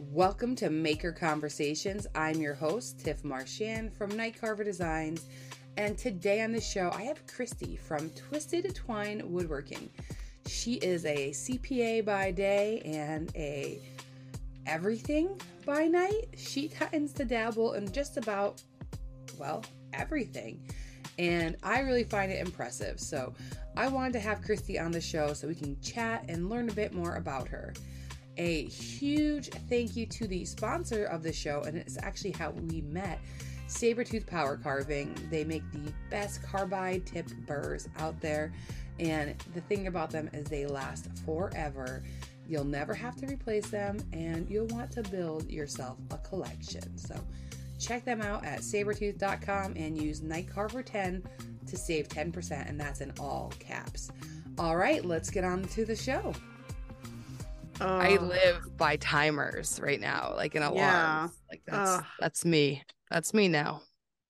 Welcome to Maker Conversations. I'm your host, Tiff Marchand from Night Carver Designs. And today on the show, I have Christy from Twisted Twine Woodworking. She is a CPA by day and a everything by night. She tends to dabble in just about, well, everything. And I really find it impressive. So I wanted to have Christy on the show so we can chat and learn a bit more about her a huge thank you to the sponsor of the show, and it's actually how we met. Saburrtooth Power Carving. They make the best carbide tip burrs out there. And the thing about them is they last forever. You'll never have to replace them, and you'll want to build yourself a collection. So check them out at saburrtooth.com and use Nightcarver10 to save 10%, and that's in all caps. All right, let's get on to the show. I live by timers right now, like in alarms. Yeah. Like that's uh, that's me. That's me now.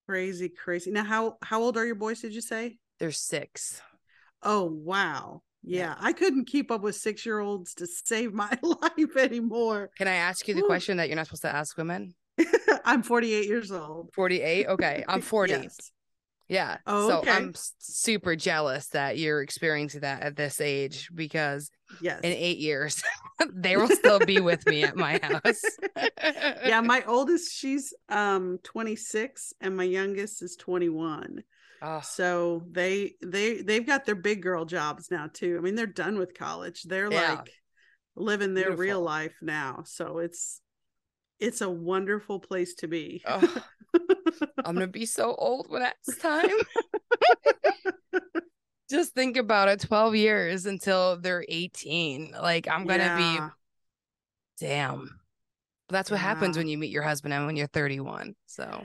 Crazy, crazy. Now, how how old are your boys? Did you say? They're six. Oh wow. Yeah, yeah. I couldn't keep up with six year olds to save my life anymore. Can I ask you the Ooh. question that you're not supposed to ask women? I'm 48 years old. 48. Okay, I'm 40. yes. Yeah. Oh, so okay. I'm super jealous that you're experiencing that at this age because yes. in eight years they will still be with me at my house. yeah, my oldest she's um 26 and my youngest is 21. Oh. So they they they've got their big girl jobs now too. I mean, they're done with college. They're yeah. like living their Beautiful. real life now. So it's it's a wonderful place to be. Oh. I'm gonna be so old when it's time. Just think about it 12 years until they're 18. Like I'm gonna yeah. be damn. That's what yeah. happens when you meet your husband and when you're 31. So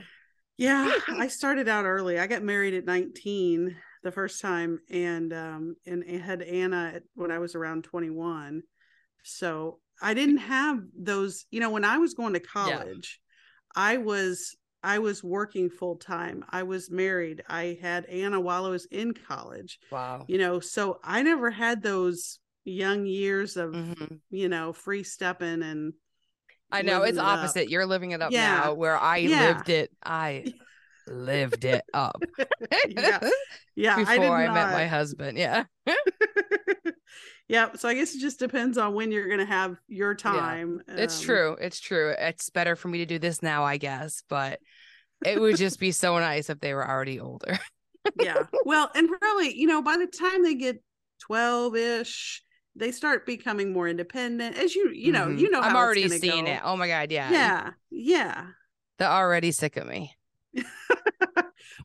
yeah, I started out early. I got married at 19 the first time and um and had Anna when I was around 21. So I didn't have those, you know, when I was going to college, yeah. I was I was working full time. I was married. I had Anna while I was in college. Wow. You know, so I never had those young years of, mm-hmm. you know, free stepping and I know it's it opposite. Up. You're living it up yeah. now where I yeah. lived it. I lived it up. yeah. Yeah. Before I, I met my husband. Yeah. Yeah. So I guess it just depends on when you're gonna have your time. Yeah. It's um, true. It's true. It's better for me to do this now, I guess, but it would just be so nice if they were already older. yeah. Well, and probably, you know, by the time they get 12 ish, they start becoming more independent. As you, you know, mm-hmm. you know, I'm already seeing go. it. Oh my God. Yeah. Yeah. Yeah. They're already sick of me.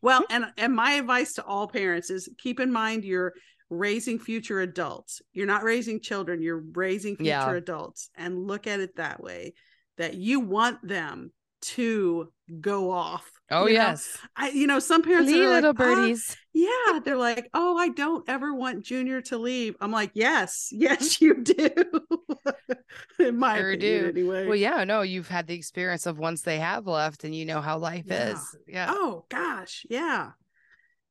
well, and and my advice to all parents is keep in mind you're raising future adults. You're not raising children, you're raising future yeah. adults and look at it that way that you want them to go off. Oh you yes. Know? I you know some parents Lee, are little like, birdies. Oh, yeah, they're like, "Oh, I don't ever want Junior to leave." I'm like, "Yes, yes you do." In my sure opinion, do. anyway. Well, yeah, no, you've had the experience of once they have left and you know how life yeah. is. Yeah. Oh gosh, yeah.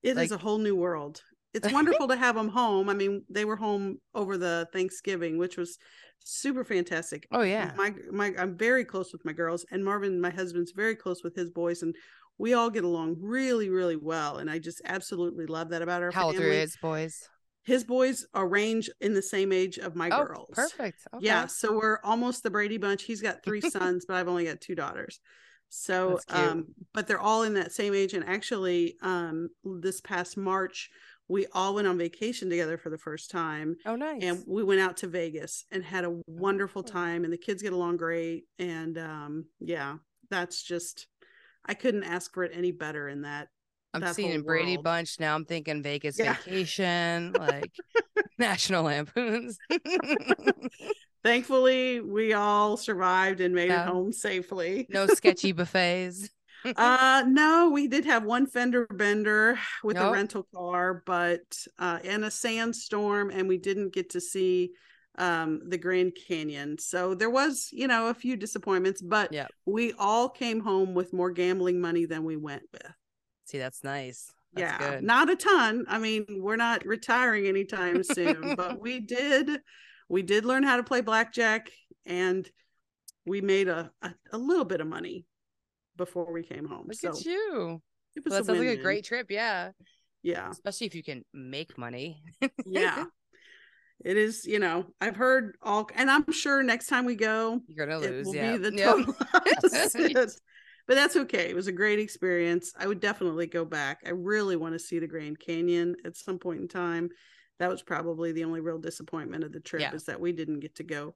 It like, is a whole new world. It's wonderful to have them home. I mean, they were home over the Thanksgiving, which was super fantastic. Oh yeah. My my I'm very close with my girls and Marvin my husband's very close with his boys and we all get along really really well and I just absolutely love that about our How family. old are his boys? His boys are range in the same age of my oh, girls. Perfect. Okay. Yeah, so we're almost the Brady bunch. He's got three sons, but I've only got two daughters. So um but they're all in that same age and actually um this past March we all went on vacation together for the first time. Oh, nice. And we went out to Vegas and had a wonderful oh. time and the kids get along great. And um, yeah, that's just, I couldn't ask for it any better in that. I'm that seeing Brady world. Bunch now. I'm thinking Vegas yeah. vacation, like National Lampoons. Thankfully, we all survived and made yeah. it home safely. no sketchy buffets uh no we did have one fender bender with nope. a rental car but uh in a sandstorm and we didn't get to see um the grand canyon. So there was you know a few disappointments but yeah we all came home with more gambling money than we went with. See that's nice. That's yeah good. not a ton. I mean we're not retiring anytime soon but we did we did learn how to play blackjack and we made a, a, a little bit of money before we came home. Look so at you. it was Well, that a sounds like a great trip. Yeah. Yeah. Especially if you can make money. Yeah. it is, you know, I've heard all and I'm sure next time we go, You're going to it lose. will Yeah. be the total opposite. but that's okay. It was a great experience. I would definitely go back. I really want to see the Grand Canyon at some point in time. That was probably the only real disappointment of the trip Yeah. is that we didn't get to go,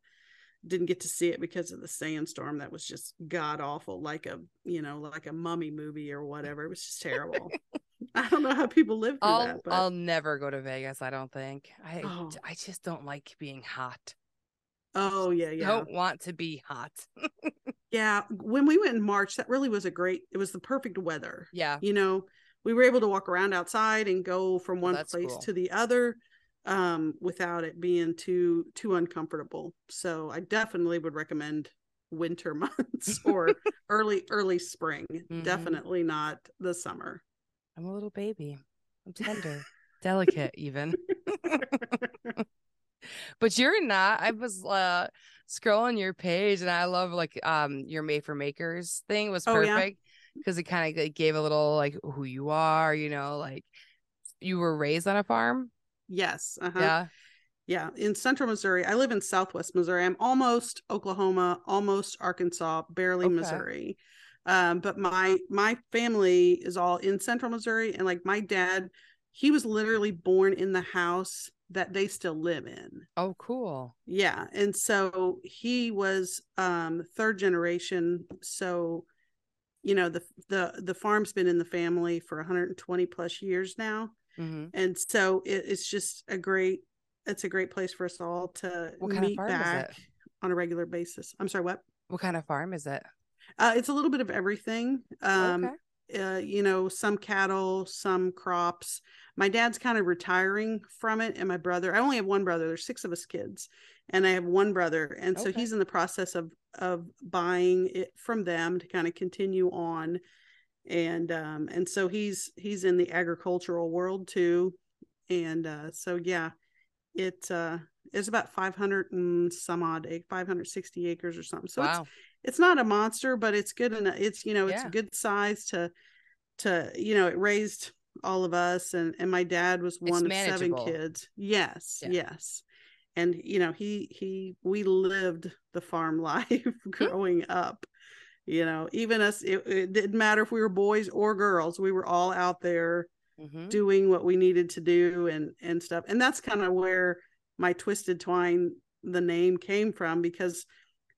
didn't get to see it because of the sandstorm. That was just god awful, like a you know, like a mummy movie or whatever. It was just terrible. I don't know how people live through I'll, that, but I'll never go to Vegas. I don't think. I, Oh. I just don't like being hot. oh yeah, yeah. Don't want to be hot. Yeah, when we went in March, that really was a great. It was the perfect weather. Yeah. You know, we were able to walk around outside and go from one that's place cool. to the other um without it being too too uncomfortable. So I definitely would recommend winter months or early early spring. Mhm. Definitely not the summer. I'm a little baby. I'm tender, delicate, even. but you're not. I was uh scrolling your page and I love like um your made for makers thing was Oh, yeah? perfect because it kind of gave a little like who you are, you know, like you were raised on a farm. Yes. Uh-huh. Yeah. Yeah, in central Missouri. I live in southwest Missouri. I'm almost Oklahoma, almost Arkansas, barely Okay. Missouri. Um, but my my family is all in central Missouri, and like my dad, he was literally born in the house that they still live in. Oh, cool. Yeah, and so he was um third generation. So, you know the the the farm's been in the family for 120 plus years now hmm and so it, it's just a great it's a great place for us all to What kind of meet farm is it? back on a regular basis i'm sorry what What kind of farm is it? uh, it's a little bit of everything um okay. uh, you know some cattle some crops my dad's kind of retiring from it and my brother i only have one brother there's six of us kids and i have one brother and so Okay. he's in the process of of buying it from them to kind of continue on and um and so he's he's in the agricultural world too and uh so yeah it uh it's about 500 and some odd 560 acres or something so it's wow. it's not a monster but it's good enough it's you know it's Yeah. a good size to to you know it raised all of us and and my dad was one of seven kids yes Yeah. yes and you know he he we lived the farm life growing up you know even us it, it didn't matter if we were boys or girls we were all out there hmm doing what we needed to do and and stuff. And that's kind of where my twisted twine the name came from because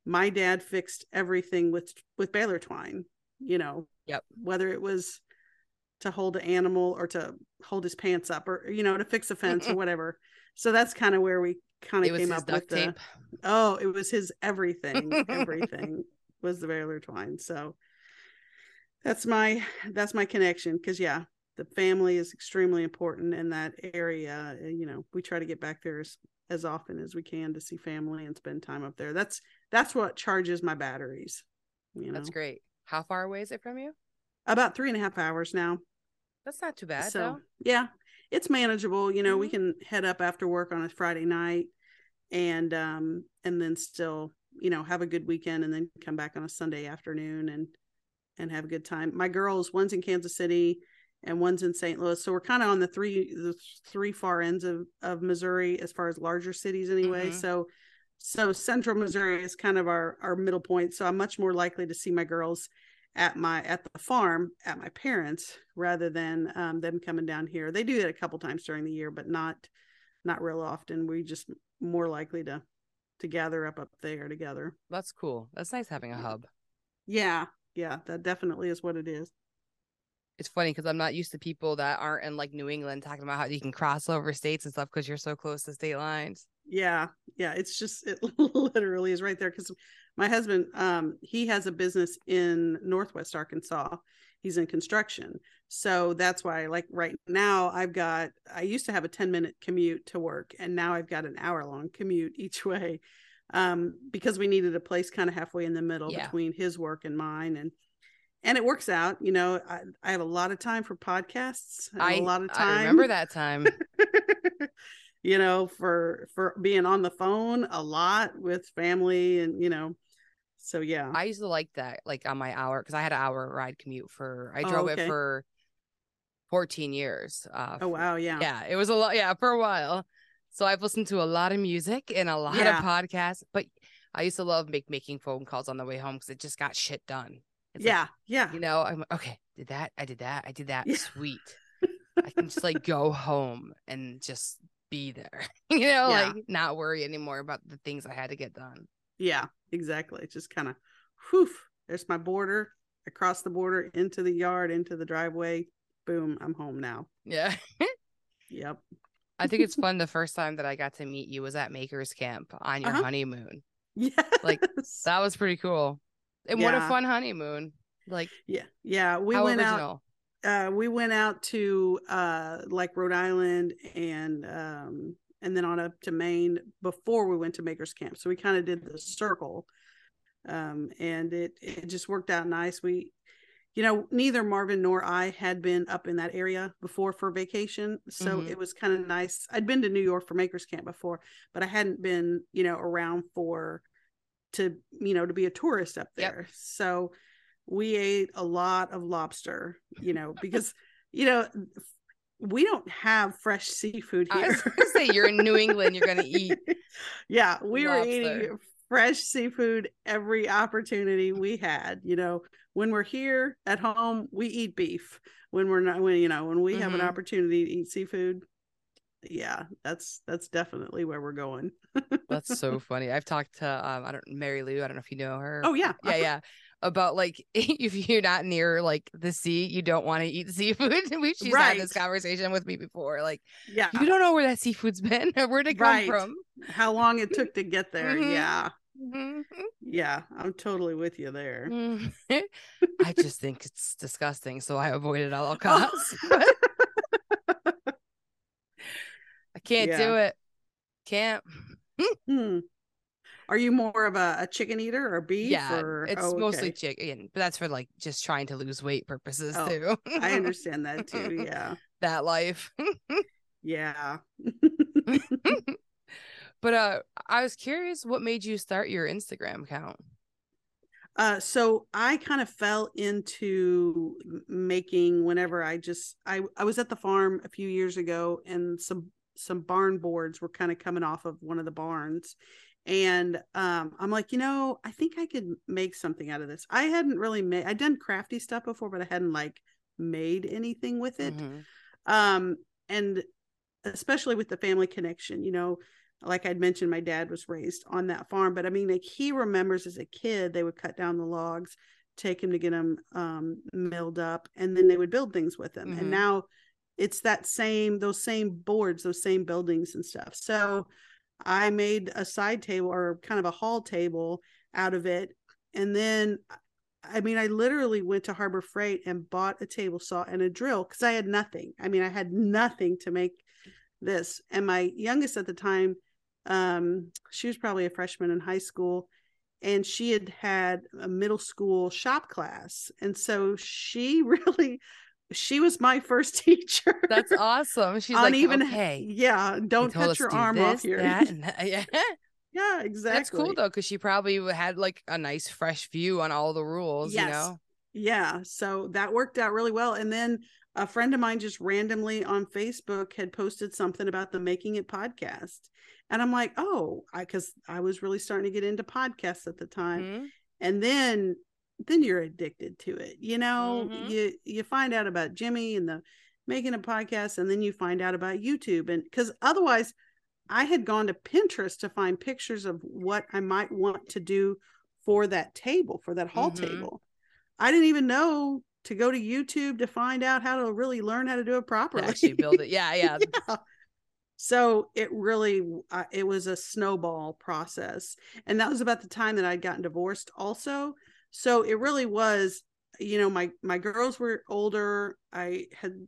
my dad fixed everything with with baler twine you know Yep. whether it was to hold an animal or to hold his pants up or you know to fix a fence or whatever. So that's kind of where we kind of came up duct with the oh it was his everything everything was the baler twine so that's my that's my connection because yeah the family is extremely important in that area you know we try to get back there as, as often as we can to see family and spend time up there that's that's what charges my batteries you know That's great. How far away is it from you? about three and a half hours now That's not too bad so though. yeah it's manageable you know we Mhm. can head up after work on a friday night and um and then still you know have a good weekend and then come back on a sunday afternoon and and have a good time. My girls one's in kansas city and one's in st louis. So we're kind of on the three the three far ends of of missouri as far as larger cities anyway. Mhm. so so central missouri is kind of our our middle point. So i'm much more likely to see my girls at my at the farm at my parents rather than um, them coming down here. They do that a couple times during the year but not not real often. We just more likely to to gather up up there together That's cool. That's nice having a hub. yeah yeah that definitely is what it is It's funny because I'm not used to people that aren't in like New England talking about how you can cross over states and stuff because you're so close to state lines. yeah yeah it's just it literally is right there because my husband um he has a business in northwest arkansas he's in construction so that's why like right now i've got i used to have a 10 minute commute to work and now i've got an hour long commute each way um because we needed a place kind of halfway in the middle Yeah. between his work and mine and and it works out you know i, I have a lot of time for podcasts I, a lot of time I remember that time. you know for for being on the phone a lot with family and you know So yeah. I used to like that, like on my hour, because I had an hour ride commute for. I Oh, drove okay. it for fourteen years. Uh, oh wow, yeah. yeah, it was a lot. Yeah, for a while. So I've listened to a lot of music and a lot Yeah. of podcasts. But I used to love make making phone calls on the way home because it just got shit done. It's like, yeah, yeah. you know, I'm okay. Did that? I did that. I did that. Yeah. Sweet. I can just like go home and just be there. you know, Yeah. like not worry anymore about the things I had to get done. Yeah, exactly. It's just kind of whew, there's my border. Across the border, into the yard, into the driveway. Boom, I'm home now. Yeah. Yep. I think it's fun. The first time that I got to meet you was at Maker's Camp on your Uh-huh. honeymoon. Yes. That was pretty cool. And what a fun honeymoon. Like yeah. Yeah. We went out uh we went out to uh like Rhode Island and um and then on up to Maine before we went to Maker's Camp. So we kind of did the circle. Um and it it just worked out nice. We you know, neither Marvin nor I had been up in that area before for vacation. So Mhm. it was kind of nice. I'd been to New York for Maker's Camp before, but I hadn't been, you know, around for to, you know, to be a tourist up Yep. there. So we ate a lot of lobster, you know, because, you know, we don't have fresh seafood here. I was gonna say you're in New England, you're gonna eat. yeah, we were eating fresh seafood every opportunity we had. You know, when we're here at home, we eat beef. When we're not, when you know, when we have an Mhm. opportunity to eat seafood, yeah, that's that's definitely where we're going. That's so funny. I've talked to um I don't Mary Lou, I don't know if you know her. Oh yeah, Yeah, yeah. About like if you're not near like the sea, you don't want to eat seafood. We she's had this conversation with me before. Like yeah. you don't know where that seafood's been or where'd it come Right. from. How long it took to get there? Mhm. Yeah, Mhm. yeah, I'm totally with you there. Mm. I just think it's disgusting, so I avoid it at all Oh. costs. I can't do it. Can't. Hmm. Are you more of a, a chicken eater or beef? Yeah, or... it's oh, mostly okay. chicken, but that's for like just trying to lose weight purposes Oh, too. I understand that too. Yeah, that life. yeah. But uh I was curious what made you start your Instagram account. Uh, so I kind of fell into making whenever I just I I was at the farm a few years ago and some some barn boards were kind of coming off of one of the barns and um I'm like you know I think I could make something out of this. I hadn't really made I'd done crafty stuff before but I hadn't like made anything with it. Mhm. um and especially with the family connection you know like i'd mentioned my dad was raised on that farm but i mean like he remembers as a kid they would cut down the logs take him to get them um milled up and then they would build things with them Mhm. and now it's that same those same boards those same buildings and stuff so i made a side table or kind of a hall table out of it and then I mean, I literally went to Harbor Freight and bought a table saw and a drill because I had nothing. I mean, I had nothing to make this. And my youngest at the time, um, she was probably a freshman in high school, and she had had a middle school shop class, and so she really, she was my first teacher. That's awesome. She's like, even okay. yeah, don't cut your arm off this, here. that. Yeah. yeah, exactly. That's cool though, because she probably had like a nice fresh view on all the rules, you know? Yeah, so that worked out really well. And then a friend of mine just randomly on Facebook had posted something about the Making It podcast. And I'm like, oh, I because I was really starting to get into podcasts at the time. Mhm. And then then you're addicted to it. You know, Mhm. you you find out about Jimmy and the Making It podcast, and then you find out about YouTube. And because otherwise I had gone to Pinterest to find pictures of what I might want to do for that table, for that hall Mhm. table. I didn't even know to go to YouTube to find out how to really learn how to do it properly. actually build it. Yeah, yeah. Yeah. So it really, uh, it was a snowball process, and that was about the time that I'd gotten divorced, also. So it really was, you know, my my girls were older. I had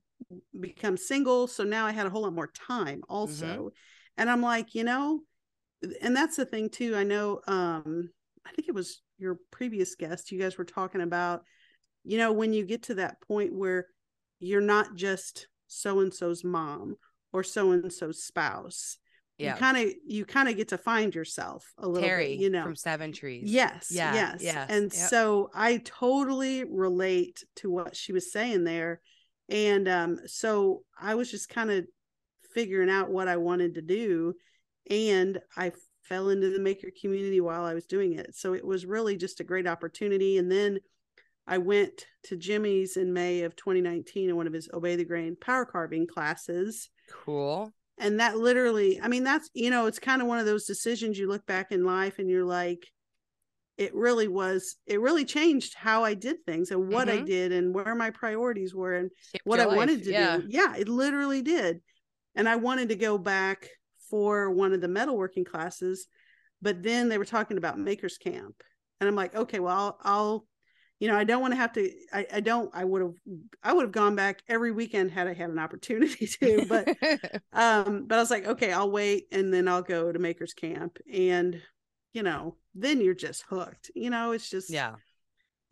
become single, so now I had a whole lot more time, also. And I'm like, you know, and that's the thing too. I know, um, I think it was your previous guest. You guys were talking about, you know, when you get to that point where you're not just so and so's mom or so and so's spouse, you Yeah. kind of you kind of get to find yourself a little Terry bit, you know. from Seven Trees. Yes, Yeah, yes. yes, And yep. so I totally relate to what she was saying there. And um, so I was just kind of figuring out what I wanted to do. And I fell into the maker community while I was doing it. So it was really just a great opportunity. And then I went to Jimmy's in May of 2019 in one of his Obey the Grain power carving classes Cool. And that literally i mean that's you know it's kind of one of those decisions you look back in life and you're like it really was it really changed how i did things and what i Mhm. did and where my priorities were and Shaped what i wanted to yeah. do yeah it literally did and i wanted to go back for one of the metalworking classes but then they were talking about makers camp and i'm like okay well i'll, I'll you know i don't want to have to i, I don't i would have i would have gone back every weekend had i had an opportunity to but um but i was like okay i'll wait and then i'll go to makers camp and you know then you're just hooked you know it's just yeah.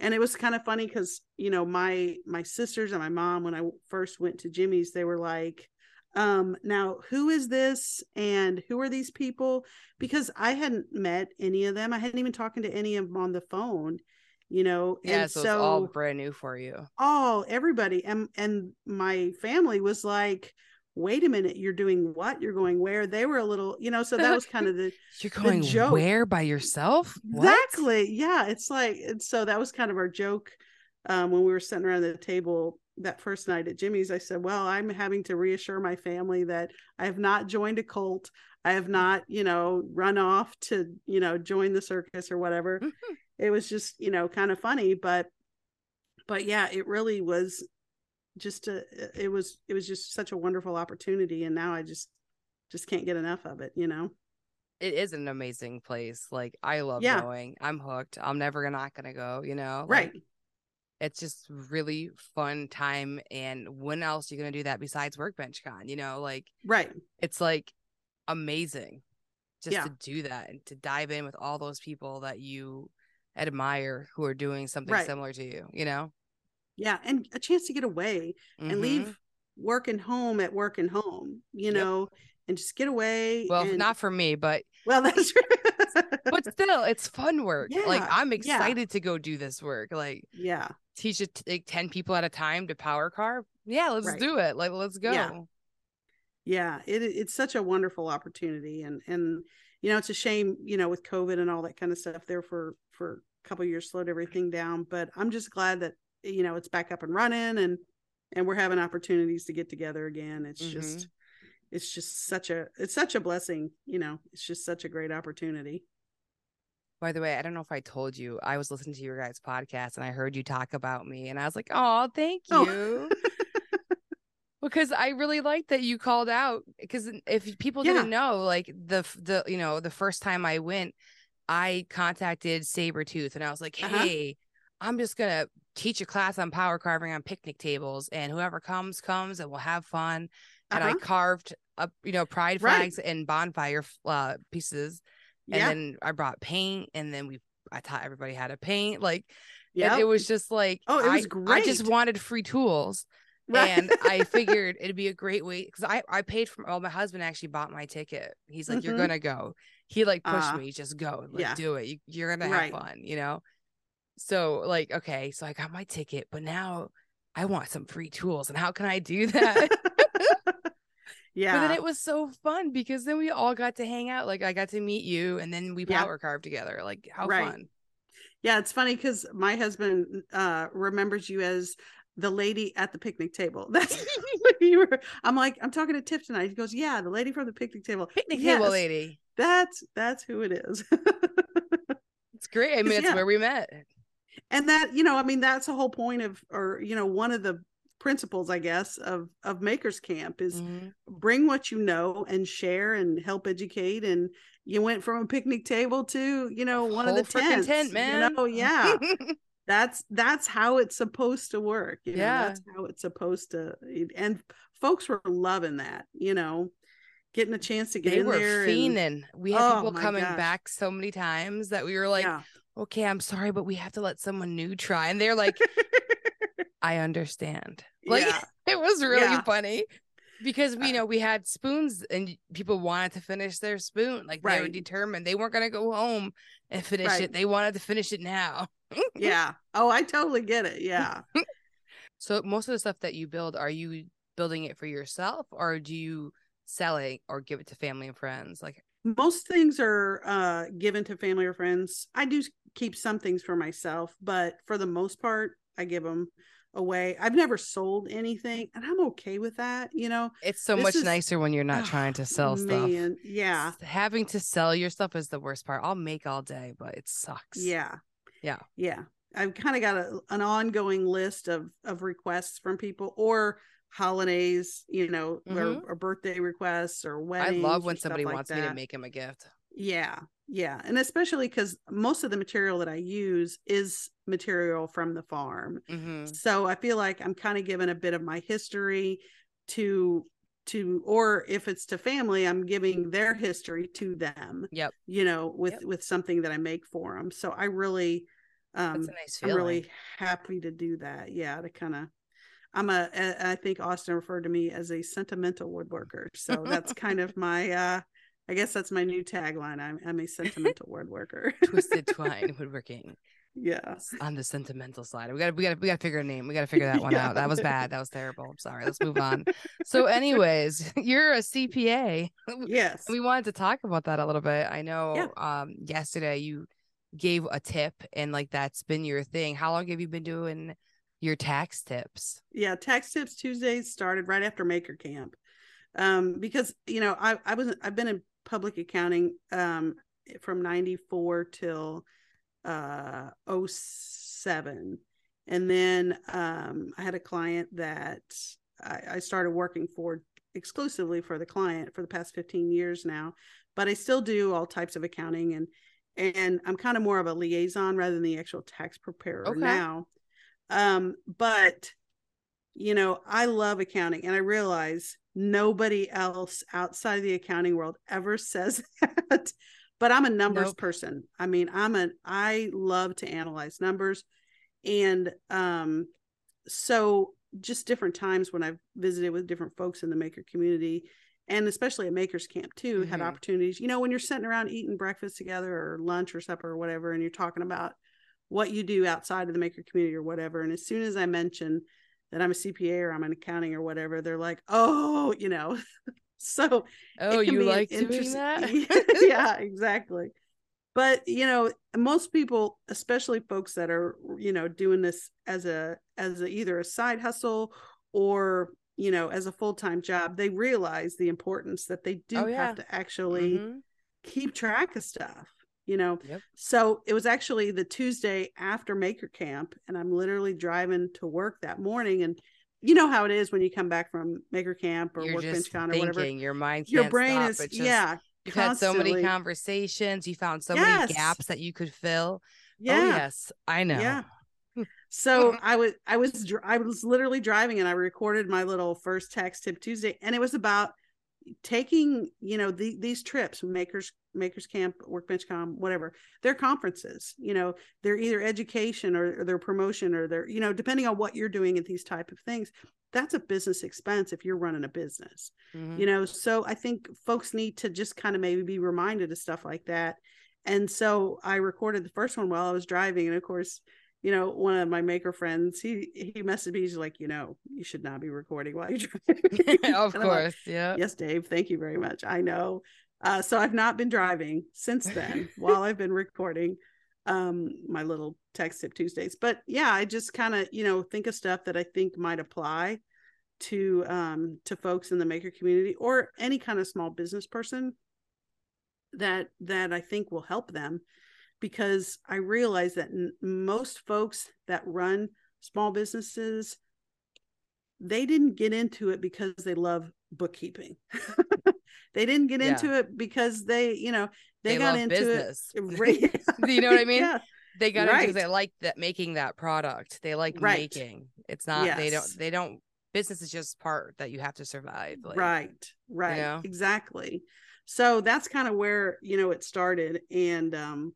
and it was kind of funny because you know my my sisters and my mom when i first went to jimmy's they were like um now who is this and who are these people because i hadn't met any of them i hadn't even talking to any of them on the phone you know Yeah. and So, so, it's all brand new for you. all everybody and and my family was like wait a minute you're doing what you're going where they were a little you know so that was kind of the You're going joke. where by yourself? What? Exactly. Yeah. It's like, and so that was kind of our joke um, when we were sitting around the table that first night at Jimmy's. I said, Well, I'm having to reassure my family that I have not joined a cult. I have not, you know, run off to, you know, join the circus or whatever. Mm-hmm. it was just, you know, kind of funny. But, but yeah, it really was just a, it was, it was just such a wonderful opportunity. And now I just, just can't get enough of it, you know? It is an amazing place. Like I love Yeah. going. I'm hooked. I'm never not gonna go. You know. Like, Right. it's just really fun time. And when else are you gonna do that besides Workbench Con? You know, like Right. it's like amazing just Yeah. to do that and to dive in with all those people that you admire who are doing something Right. similar to you. You know. Yeah, and a chance to get away and Mhm. leave work and home at work and home, you Yep. know, and just get away. Well, and, not for me, but well, that's true. but still, it's fun work. like I'm yeah. excited to go do this work. Like yeah, teach it like 10 people at a time to power carve yeah let's Right. do it like let's go Yeah. it it's such a wonderful opportunity, and and you know, it's a shame, you know, with COVID and all that kind of stuff there for for a couple of years slowed everything down. But I'm just glad that you know it's back up and running, and and we're having opportunities to get together again. It's mm-hmm. just it's just such a it's such a blessing, you know. It's just such a great opportunity. by the way i don't know if i told you i was listening to your guys podcast and i heard you talk about me and i was like oh thank Oh. because i really like that you called out because if people Yeah. didn't know like the the you know the first time i went i contacted Saburrtooth and i was like Uh-huh. hey i'm just gonna teach a class on power carving on picnic tables and whoever comes comes and we'll have fun and I Uh-huh. carved up, you know, pride Right. flags and bonfire uh, pieces, and yeah, then I brought paint, and then we I taught everybody how to paint. Like, yeah. it was just like, Oh, it was I, I just wanted free tools, Right. and I figured it'd be a great way because I I paid for. Well, my husband actually bought my ticket. He's like, "You're Mhm. gonna go." He like pushed Ah, me, just go, like yeah. do it. You, you're gonna have Right. fun, you know. So like, okay, so I got my ticket, but now I want some free tools, and how can I do that? yeah. But then it was so fun because then we all got to hang out. Like I got to meet you and then we Yeah. power carved together. Like how Right. fun. Yeah, it's funny because my husband uh remembers you as the lady at the picnic table. That's you were. I'm like, I'm talking to Tiff tonight. He goes, Yeah, the lady from the picnic table. Picnic table lady. That's that's who it is. It's great. I mean, it's Yeah. where we met. and that, you know, I mean, that's the whole point of or you know, one of the principles, I guess, of of Makers Camp is Mhm. bring what you know and share and help educate and you went from a picnic table to you know one of the tents tent, man. you know yeah that's that's how it's supposed to work you know, Yeah. that's how it's supposed to and folks were loving that you know getting a chance to get they in were there and, fiending. We had Oh people coming gosh. back so many times that we were like, yeah. okay, I'm sorry, but we have to let someone new try. And they're like, I understand. Like yeah it was really Yeah. funny. because we Uh, know we had spoons and people wanted to finish their spoon. Like they were determined. They weren't gonna go home and finish Right. it. They wanted to finish it now. Yeah. Oh, I totally get it. Yeah. So most of the stuff that you build, are you building it for yourself or do you sell it or give it to family and friends? Like most things are uh given to family or friends i do keep some things for myself but for the most part i give them away i've never sold anything and i'm okay with that you know it's so This much is- nicer when you're not Oh, trying to sell stuff. yeah Having to sell your stuff is the worst part. I'll make all day, but it sucks. yeah Yeah. yeah i've kind of got a, an ongoing list of of requests from people or holidays you know or, or birthday requests or Mm-hmm. I love when somebody like wants me to make him a gift. Yeah, yeah. And especially because most of the material that I use is material from the farm. hmm So I feel like I'm kind of giving a bit of my history to to or if it's to family i'm giving their history to them Yep. you know with Yep. with something that i make for them so i really um That's a nice i'm really happy to do that yeah to kind of i'm a, I think austin referred to me as a sentimental woodworker so that's kind of my uh i guess that's my new tagline i'm, I'm a sentimental woodworker Twisted twine woodworking yeah on the sentimental side. We gotta we gotta we gotta figure a name. We gotta figure that one Yeah. out. That was bad. That was terrible. I'm sorry. Let's move on. So, anyways, you're a CPA. yes We wanted to talk about that a little bit. I know Yeah. um yesterday you gave a tip and like that's been your thing. How long have you been doing your tax tips? yeah tax tips tuesdays started right after maker camp um because you know i i was i've been in public accounting um from 94 till uh 07 and then um i had a client that I, I started working for exclusively for the client for the past 15 years now but i still do all types of accounting and and i'm kind of more of a liaison rather than the actual tax preparer Okay. now um but you know i love accounting and i realize nobody else outside of the accounting world ever says that but i'm a numbers Nope. person i mean i'm a i love to analyze numbers and um so just different times when i've visited with different folks in the maker community and especially at makers camp too had Mhm. opportunities you know when you're sitting around eating breakfast together or lunch or supper or whatever and you're talking about what you do outside of the maker community or whatever and as soon as i mention that i'm a cpa or i'm an accounting or whatever they're like oh you know so Oh, you like doing that? yeah, exactly. But you know, most people, especially folks that are, you know, doing this as a as a, either a side hustle or you know as a full time job, they realize the importance that they do Oh, yeah. have to actually Mhm. keep track of stuff. You know, Yep. so it was actually the Tuesday after Maker Camp, and I'm literally driving to work that morning, and you know how it is when you come back from Maker Camp or You're Workbench Con or whatever. Your mind Your brain stop. is just, yeah, You've had so many conversations. You found so Yes. many gaps that you could fill. yeah. Oh yes, I know. Yeah. So I was I was I was literally driving and I recorded my little first tax tip Tuesday and it was about taking you know the, these trips makers makers camp Workbench Con whatever they're conferences you know they're either education or, or their promotion or their you know depending on what you're doing at these type of things that's a business expense if you're running a business Mhm. you know so i think folks need to just kind of maybe be reminded of stuff like that and so i recorded the first one while i was driving and of course you know one of my maker friends he he messaged me he's like you know you should not be recording while you're driving of I'm like, course. yeah. yes dave thank you very much i know uh, so i've not been driving since then while i've been recording um my little text tip tuesdays but yeah i just kind of you know think of stuff that i think might apply to um to folks in the maker community or any kind of small business person that that i think will help them because i realize that n- most folks that run small businesses they didn't get into it because they love bookkeeping they didn't get Yeah. into it because they you know they, They got into business. it Right. Do you know what I mean? yeah They got into it because they like that making that product. They like Right. making. It's not they don't they don't business is just part that you have to survive. Like, right right know? exactly so that's kind of where you know it started and um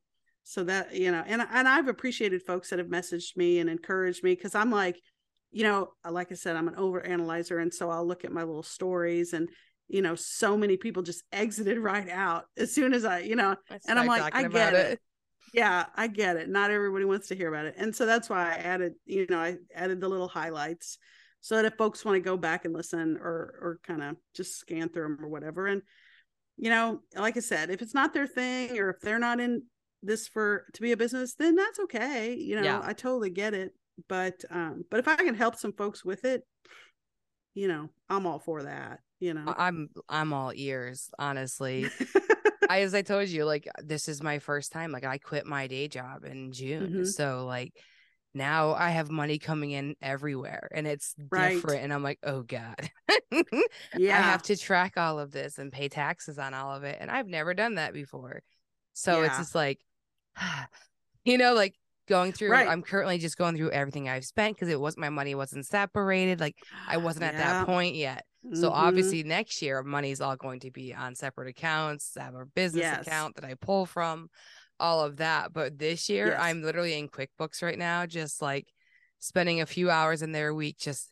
so that you know and and i've appreciated folks that have messaged me and encouraged me because i'm like you know, uh, like I said, I'm an over analyzer. And so I'll look at my little stories and, you know, so many people just exited right out as soon as I, you know, and I'm like, I get it. it. Yeah, I get it. Not everybody wants to hear about it. And so that's why I added, you know, I added the little highlights so that if folks want to go back and listen or or kind of just scan through them or whatever. And, you know, like I said, if it's not their thing or if they're not in this for to be a business, then that's okay. You know, yeah. I totally get it but um but if i can help some folks with it you know i'm all for that you know i'm i'm all ears honestly I, as i told you like this is my first time like i quit my day job in june mm-hmm. so like now i have money coming in everywhere and it's right. different and i'm like oh god yeah i have to track all of this and pay taxes on all of it and i've never done that before so yeah. it's just like you know like going through right. i'm currently just going through everything i've spent because it wasn't my money wasn't separated like i wasn't at that point yet so mm-hmm. obviously next year money's all going to be on separate accounts I have a business yes. account that i pull from all of that but this year yes. i'm literally in quickbooks right now just like spending a few hours in there a week just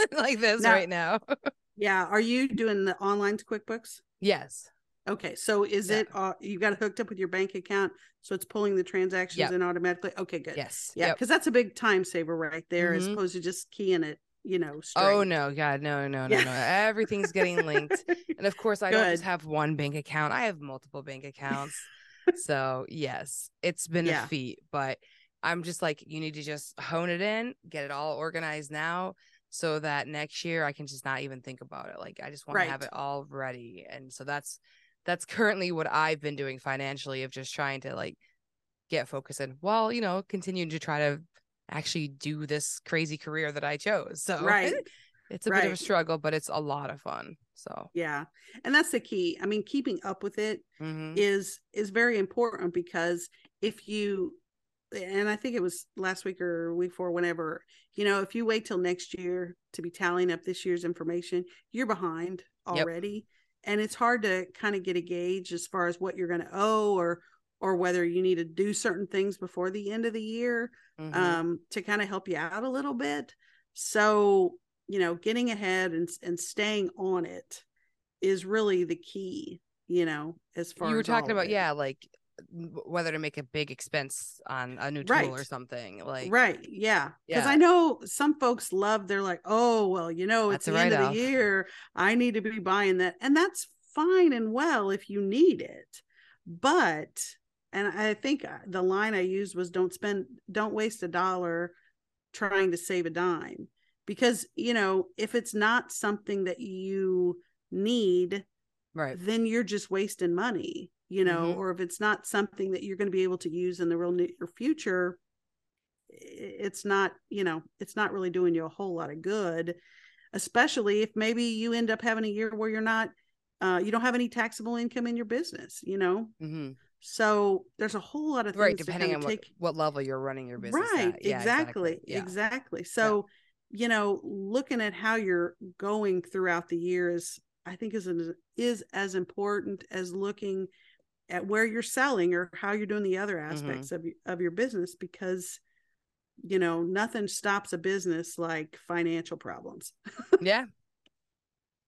like this right now yeah are you doing the online quickbooks yes Okay, so is yeah. it uh, you got hooked up with your bank account, so it's pulling the transactions yep. in automatically? Okay, good. Yes, yeah, because yep. that's a big time saver right there, mm-hmm. as opposed to just keying it. You know. Straight. Oh no, God, no, no, no, yeah. no! Everything's getting linked, and of course, I good. don't just have one bank account. I have multiple bank accounts. so yes, it's been yeah. a feat, but I'm just like, you need to just hone it in, get it all organized now so that next year I can just not even think about it. Like I just want right. to have it all ready. And so that's that's currently what I've been doing financially of just trying to like get focused and while, you know, continuing to try to actually do this crazy career that I chose. So right. it's a right. bit of a struggle, but it's a lot of fun. So yeah. And that's the key. I mean, keeping up with it mm-hmm. is is very important because if you and I think it was last week or week four, whenever, you know, if you wait till next year to be tallying up this year's information, you're behind already. Yep and it's hard to kind of get a gauge as far as what you're going to owe or or whether you need to do certain things before the end of the year mm-hmm. um, to kind of help you out a little bit so you know getting ahead and, and staying on it is really the key you know as far as you were talking about yeah like whether to make a big expense on a new tool right. or something like right yeah because yeah. i know some folks love they're like oh well you know it's the end of the year i need to be buying that and that's fine and well if you need it but and i think uh, the line i used was don't spend don't waste a dollar trying to save a dime because you know if it's not something that you need right then you're just wasting money you know, mm-hmm. or if it's not something that you're going to be able to use in the real near future, it's not, you know, it's not really doing you a whole lot of good, especially if maybe you end up having a year where you're not, uh, you don't have any taxable income in your business, you know? Mm-hmm. So there's a whole lot of things right, depending on take... what, what, level you're running your business. Right, yeah, exactly, exactly. Yeah. exactly. So, yeah. you know, looking at how you're going throughout the year is, I think, is is as important as looking at where you're selling or how you're doing the other mm-hmm. aspects mm-hmm. of, of your business because you know nothing stops a business like financial problems yeah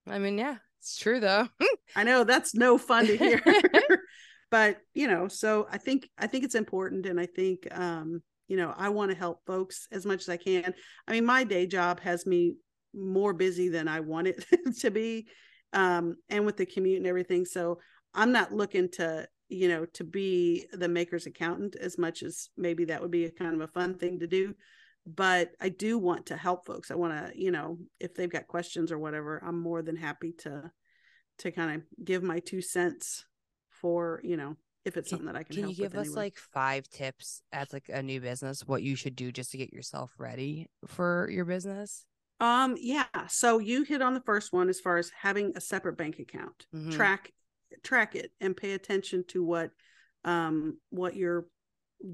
i mean yeah it's true though i know that's no fun to hear but you know so i think i think it's important and i think um you know i want to help folks as much as i can i mean my day job has me more busy than i want it to be um and with the commute and everything so I'm not looking to, you know, to be the maker's accountant as much as maybe that would be a kind of a fun thing to do. But I do want to help folks. I want to, you know, if they've got questions or whatever, I'm more than happy to to kind of give my two cents for, you know, if it's something that I can. Can you give us like five tips as like a new business, what you should do just to get yourself ready for your business? Um, yeah. So you hit on the first one as far as having a separate bank account. Mm-hmm. Track track it and pay attention to what um, what you're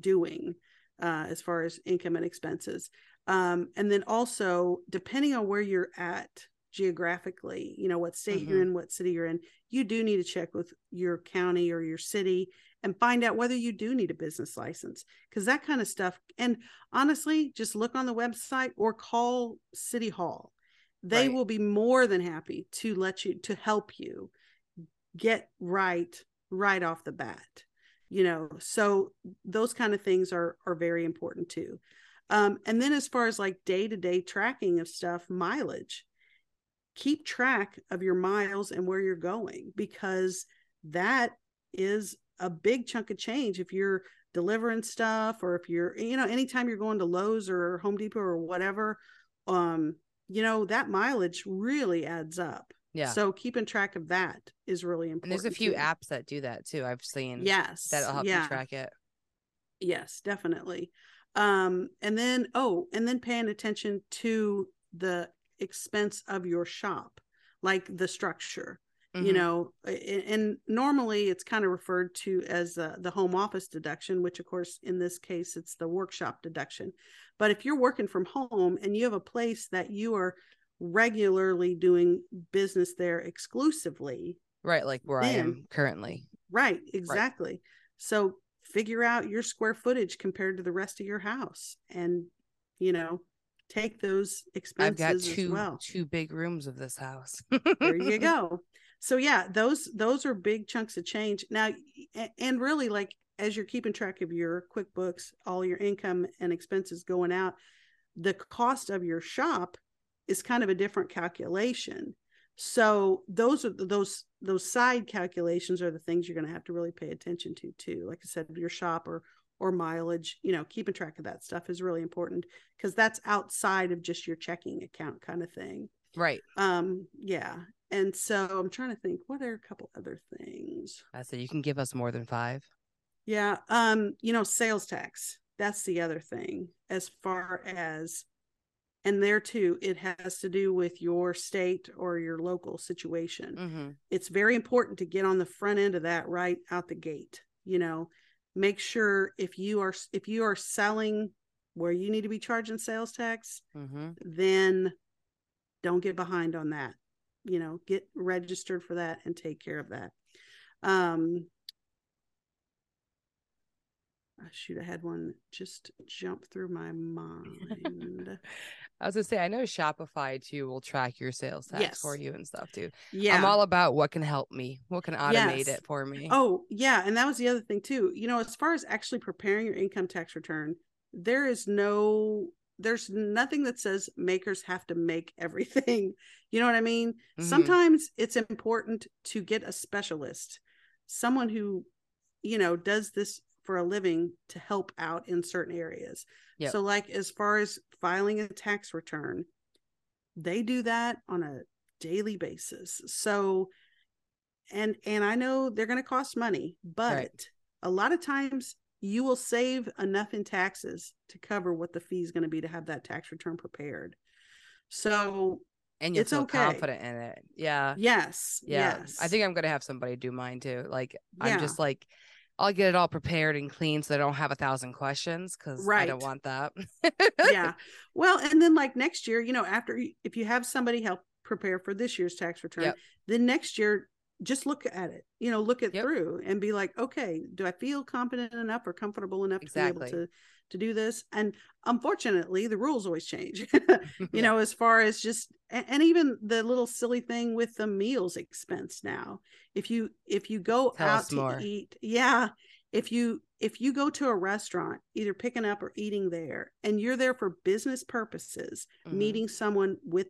doing uh, as far as income and expenses. Um, and then also, depending on where you're at geographically, you know, what state mm-hmm. you're in, what city you're in, you do need to check with your county or your city and find out whether you do need a business license because that kind of stuff and honestly just look on the website or call city hall they Right. will be more than happy to let you to help you get right right off the bat you know? So those kind of things are are very important too. Um and then as far as like day-to-day tracking of stuff mileage keep track of your miles and where you're going because that is a big chunk of change. If you're delivering stuff or if you're you know anytime you're going to Lowe's or Home Depot or whatever um you know that mileage really adds up Yeah. so keeping track of that is really important and there's a few too. apps that do that too. I've seen. yes That'll help yeah you track it. yes definitely um and then oh and then paying attention to the expense of your shop like the structure you Mhm. know and normally it's kind of referred to as uh, the home office deduction which of course in this case it's the workshop deduction but if you're working from home and you have a place that you are regularly doing business there exclusively Right. Like where I am currently. right exactly so figure out your square footage compared to the rest of your house and you know take those expenses I've got two well two big rooms of this house. there you go so yeah those those are big chunks of change now and really like as you're keeping track of your quickbooks all your income and expenses going out the cost of your shop is kind of a different calculation. So those are those those side calculations are the things you're going to have to really pay attention to too. Like i said your shop or or mileage you know keeping track of that stuff is really important because that's outside of just your checking account kind of thing. Right. um yeah. And so i'm trying to think what are a couple other things? I said you can give us more than five. yeah um you know sales tax. That's the other thing. As far as and there too it has to do with your state or your local situation Mm-hmm. it's very important to get on the front end of that right out the gate you know make sure if you are if you are selling where you need to be charging sales tax Mm-hmm. then don't get behind on that you know get registered for that and take care of that um ah, shoot i had one just jump through my mind I was gonna say I know Shopify too will track your sales tax for you and stuff too. yeah I'm all about what can help me, what can automate Yes. it for me. Oh, yeah. And that was the other thing, too. You know, as far as actually preparing your income tax return, there is no, there's nothing that says makers have to make everything. You know what I mean? Mhm. Sometimes it's important to get a specialist, someone who, you know, does this for a living to help out in certain areas. Yep. So, like, as far as filing a tax return, they do that on a daily basis. So, and and I know they're going to cost money, but Right. a lot of times you will save enough in taxes to cover what the fee is going to be to have that tax return prepared. So, and it's feel okay. confident in it. Yeah. yes, Yeah. yes. I think I'm gonna have somebody do mine too. Like Yeah. I'm just like I'll get it all prepared and clean so I don't have a thousand questions because I don't want that. yeah. Well, and then like next year, you know, after if you have somebody help prepare for this year's tax return, Yep. then next year just look at it, you know, look it Yep. through and be like, okay, do I feel confident enough or comfortable enough to be able to to do this? And unfortunately, the rules always change. you know, as far as just and even the little silly thing with the meals expense now. If you if you go Tell out to more. eat, yeah, if you if you go to a restaurant, either picking up or eating there, and you're there for business purposes, Mhm. meeting someone with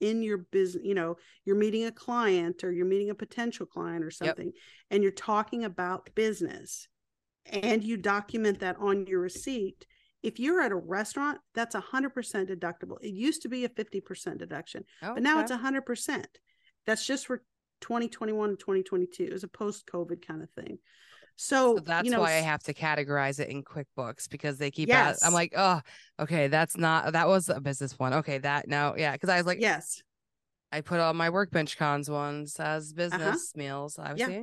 in your business, you know, you're meeting a client or you're meeting a potential client or something, and you're talking about business and you document that on your receipt. If you're at a restaurant, that's a hundred percent deductible. It used to be a 50% deduction, but now it's Okay. a hundred percent. That's just for 2021 and 2022. It was a post COVID kind of thing. So, So that's you know, why I have to categorize it in QuickBooks because they keep out. I'm like, oh, okay, that's not that was a business one. Okay, that now, yeah, because I was like, yes, I put all my workbench cons ones as business meals. I Uh-huh. Yeah.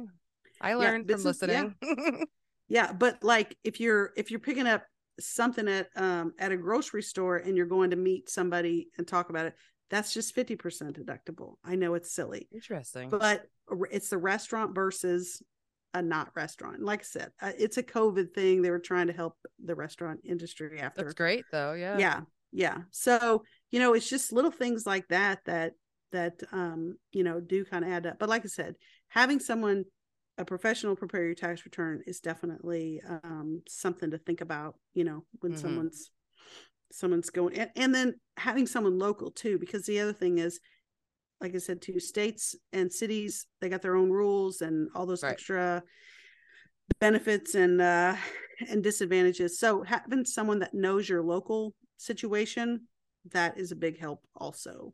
I learned from business- yeah. listening. yeah. Yeah, but like if you're if you're picking up something at um at a grocery store and you're going to meet somebody and talk about it, that's just 50% deductible. I know it's silly. Interesting. but it's the restaurant versus a not restaurant. Like I said, uh, it's a COVID thing. They were trying to help the restaurant industry after. That's great though. Yeah. Yeah. Yeah. So, you know, it's just little things like that that that um, you know, do kind of add up. But like I said, having someone a professional prepare your tax return is definitely um something to think about, you know, when Mhm. someone's someone's going and, and then having someone local too because the other thing is like i said too states and cities they got their own rules and all those Right. extra benefits and uh and disadvantages so having someone that knows your local situation that is a big help also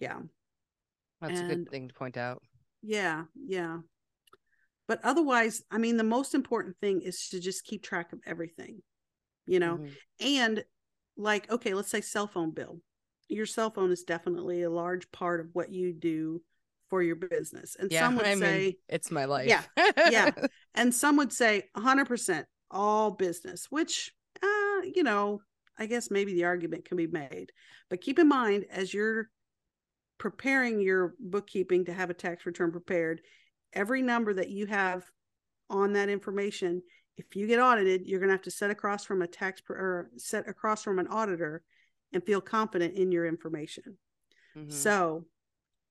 yeah That's a good thing to point out. yeah yeah but otherwise i mean the most important thing is to just keep track of everything you know Mhm. and like okay let's say cell phone bill your cell phone is definitely a large part of what you do for your business and Yeah. some would I say mean, it's my life. Yeah. Yeah. and some would say 100% all business which uh you know i guess maybe the argument can be made but keep in mind as you're preparing your bookkeeping to have a tax return prepared every number that you have on that information if you get audited you're going to have to set across from a tax per, or set across from an auditor and feel confident in your information Mhm. so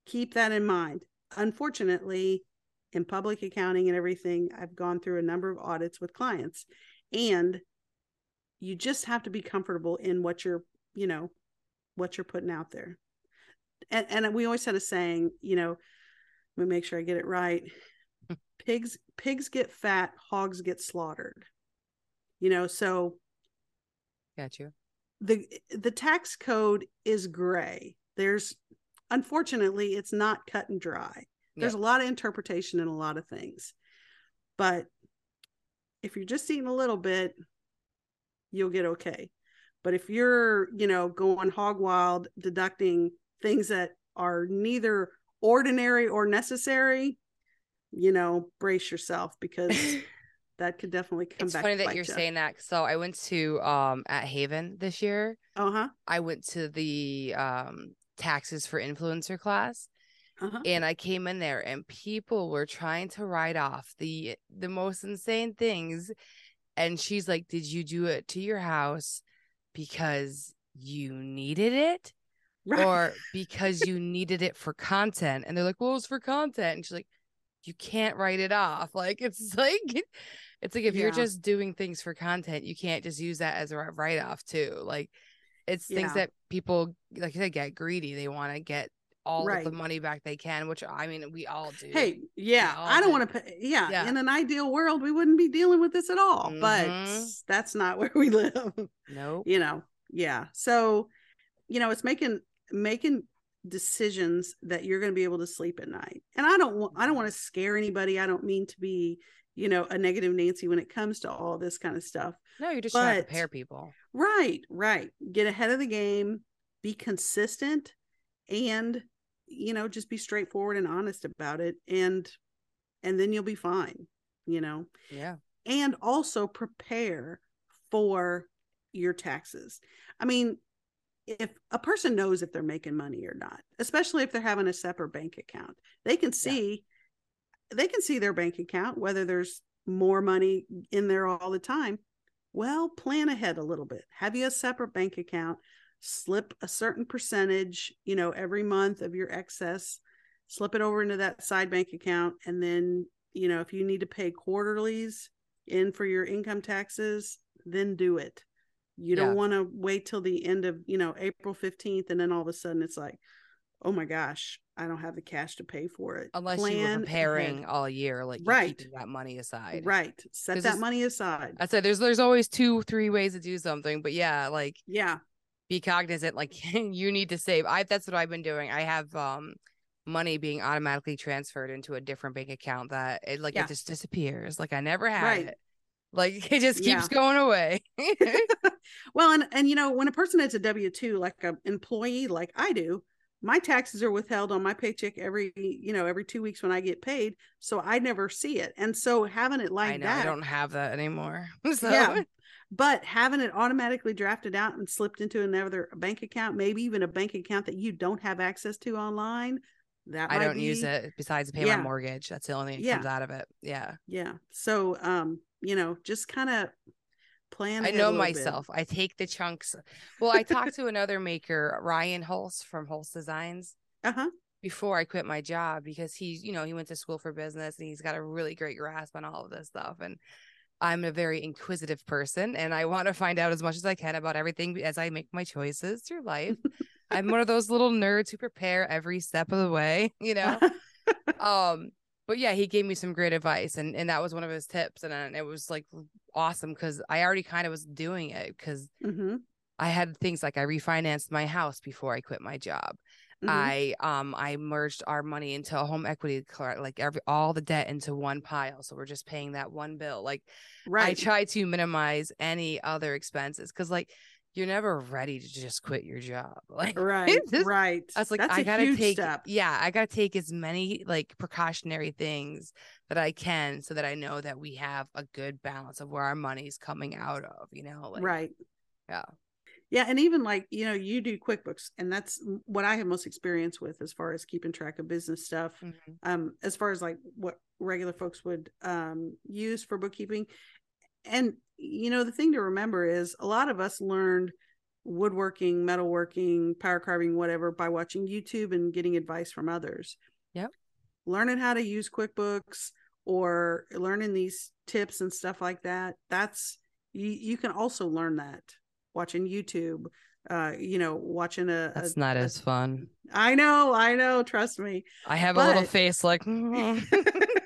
keep that in mind. Unfortunately, in public accounting and everything, I've gone through a number of audits with clients and you just have to be comfortable in what you're, you know, what you're putting out there. And and we always had a saying, you know, let me make sure I get it right. Hmm. pigs pigs get fat, hogs get slaughtered. You know, so Got you. the the tax code is gray there's unfortunately it's not cut and dry there's a lot of interpretation in a lot of things but if you're just eating a little bit you'll get okay but if you're you know going hog wild deducting things that are neither ordinary or necessary you know brace yourself because that could definitely come it's back funny that you're ya. saying that. So I went to um at Haven this year. uh-huh I went to the um taxes for influencer class uh-huh and I came in there and people were trying to write off the the most insane things and she's like did you do it to your house because you needed it Right. or because you needed it for content and they're like well it's for content and she's like you can't write it off like it's like it's like if you're just doing things for content you can't just use that as a write off too like it's things that people like I said get greedy they want to get all of the money back they can which i mean we all do Hey, yeah, I don't do. want to pay. Yeah, Yeah. in an ideal world, we wouldn't be dealing with this at all, but Mhm. that's not where we live. nope you know, yeah. So, you know, it's making making decisions that you're going to be able to sleep at night. And I don't want I don't mm-hmm. want to scare anybody. I don't mean to be, you know, a negative Nancy when it comes to all this kind of stuff. no you're just trying to prepare people Right, right. Get ahead of the game, be consistent, and you know, just be straightforward and honest about it, and and then you'll be fine. You know, yeah and also prepare for your taxes. I mean, if a person knows if they're making money or not, especially if they're having a separate bank account, they can see they can see their bank account whether there's more money in there all the time. Well, plan ahead a little bit. Have you a separate bank account? Slip a certain percentage, you know, every month of your excess, slip it over into that side bank account and then, you know, if you need to pay quarterlies, in for your income taxes, then do it. You Yeah. don't want to wait till the end of, you know, April 15th and then all of a sudden it's like, oh my gosh, I don't have the cash to pay for it. unless you were preparing ahead. all year like Right. that money aside Right. Set that money aside. I said there's there's always two, three ways to do something, but yeah, like Yeah. be cognizant, like you need to save. I that's what I've been doing. I have um money being automatically transferred into a different bank account that it like Yeah. it just disappears. Like I never had Right. it. Like it just keeps Yeah. going away. well, and and you know, when a person has a W two, like an employee, like I do, my taxes are withheld on my paycheck every, you know, every two weeks when I get paid, so I never see it. And so having it like I know that, I don't have that anymore. So yeah, but having it automatically drafted out and slipped into another bank account, maybe even a bank account that you don't have access to online, that I don't use it besides pay Yeah. my mortgage. That's the only thing that Yeah. comes out of it. Yeah. Yeah. So um, you know, just kind of plan. I know little bit. myself. I take the chunks. Well, I talked to another maker, Ryan Hulse from Hulse Designs, Uh-huh. before I quit my job because he's, you know, he went to school for business and he's got a really great grasp on all of this stuff. And I'm a very inquisitive person and I want to find out as much as I can about everything as I make my choices through life. I'm one of those little nerds who prepare every step of the way, you know. um but yeah he gave me some great advice and and that was one of his tips and it was like awesome because i already kind of was doing it because hmm i had things like i refinanced my house before i quit my job. Mm-hmm. i um i merged our money into a home equity like every all the debt into one pile so we're just paying that one bill like i try to minimize any other expenses because like you're never ready to just quit your job like right. just- right. I was like, That's I gotta take, step. yeah, I gotta take as many like precautionary things that I can so that I know that we have a good balance of where our money's coming out of, you know, like, right. yeah. Yeah, and even like you know, you do QuickBooks, and that's what I have most experience with as far as keeping track of business stuff. Mhm. Um, as far as like what regular folks would um use for bookkeeping, and you know, the thing to remember is a lot of us learned woodworking, metalworking, power carving, whatever, by watching YouTube and getting advice from others. Yep. Learning how to use QuickBooks or learning these tips and stuff like that. That's you. You can also learn that watching YouTube. Uh, you know, watching a. That's a- not a- as fun. I know, I know. Trust me. I have a little face like.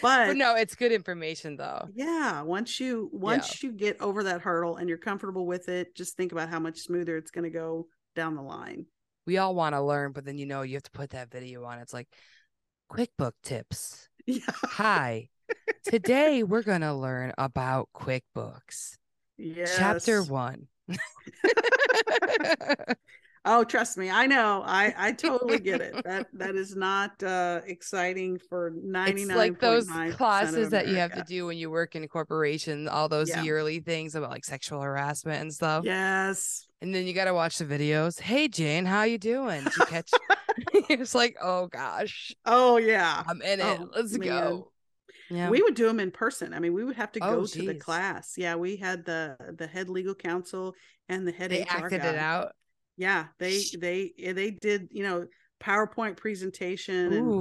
but, but no, it's good information though. yeah, once you once you get over that hurdle and you're comfortable with it, just think about how much smoother it's going to go down the line. We all want to learn, but then you know you have to put that video on. It's like QuickBook tips. Yeah. Hi. Today we're gonna learn about QuickBooks. Yes. Chapter one. Oh, trust me, I know. I I totally get it. That that is not uh exciting for ninety it's like those classes that you have to do when you work in a corporation, all those Yeah. yearly things about like sexual harassment and stuff. Yes. And then you got to watch the videos. Hey Jane, how you doing? Did you catch? it's like, oh gosh, Oh yeah. I'm in it. Oh, Let's man. go. Yeah. We would do them in person. I mean, we would have to Oh, go to the class. Yeah, we had the the head legal counsel and the head they HR acted guy. it out. Yeah, they they eh, they did you know PowerPoint presentation, and,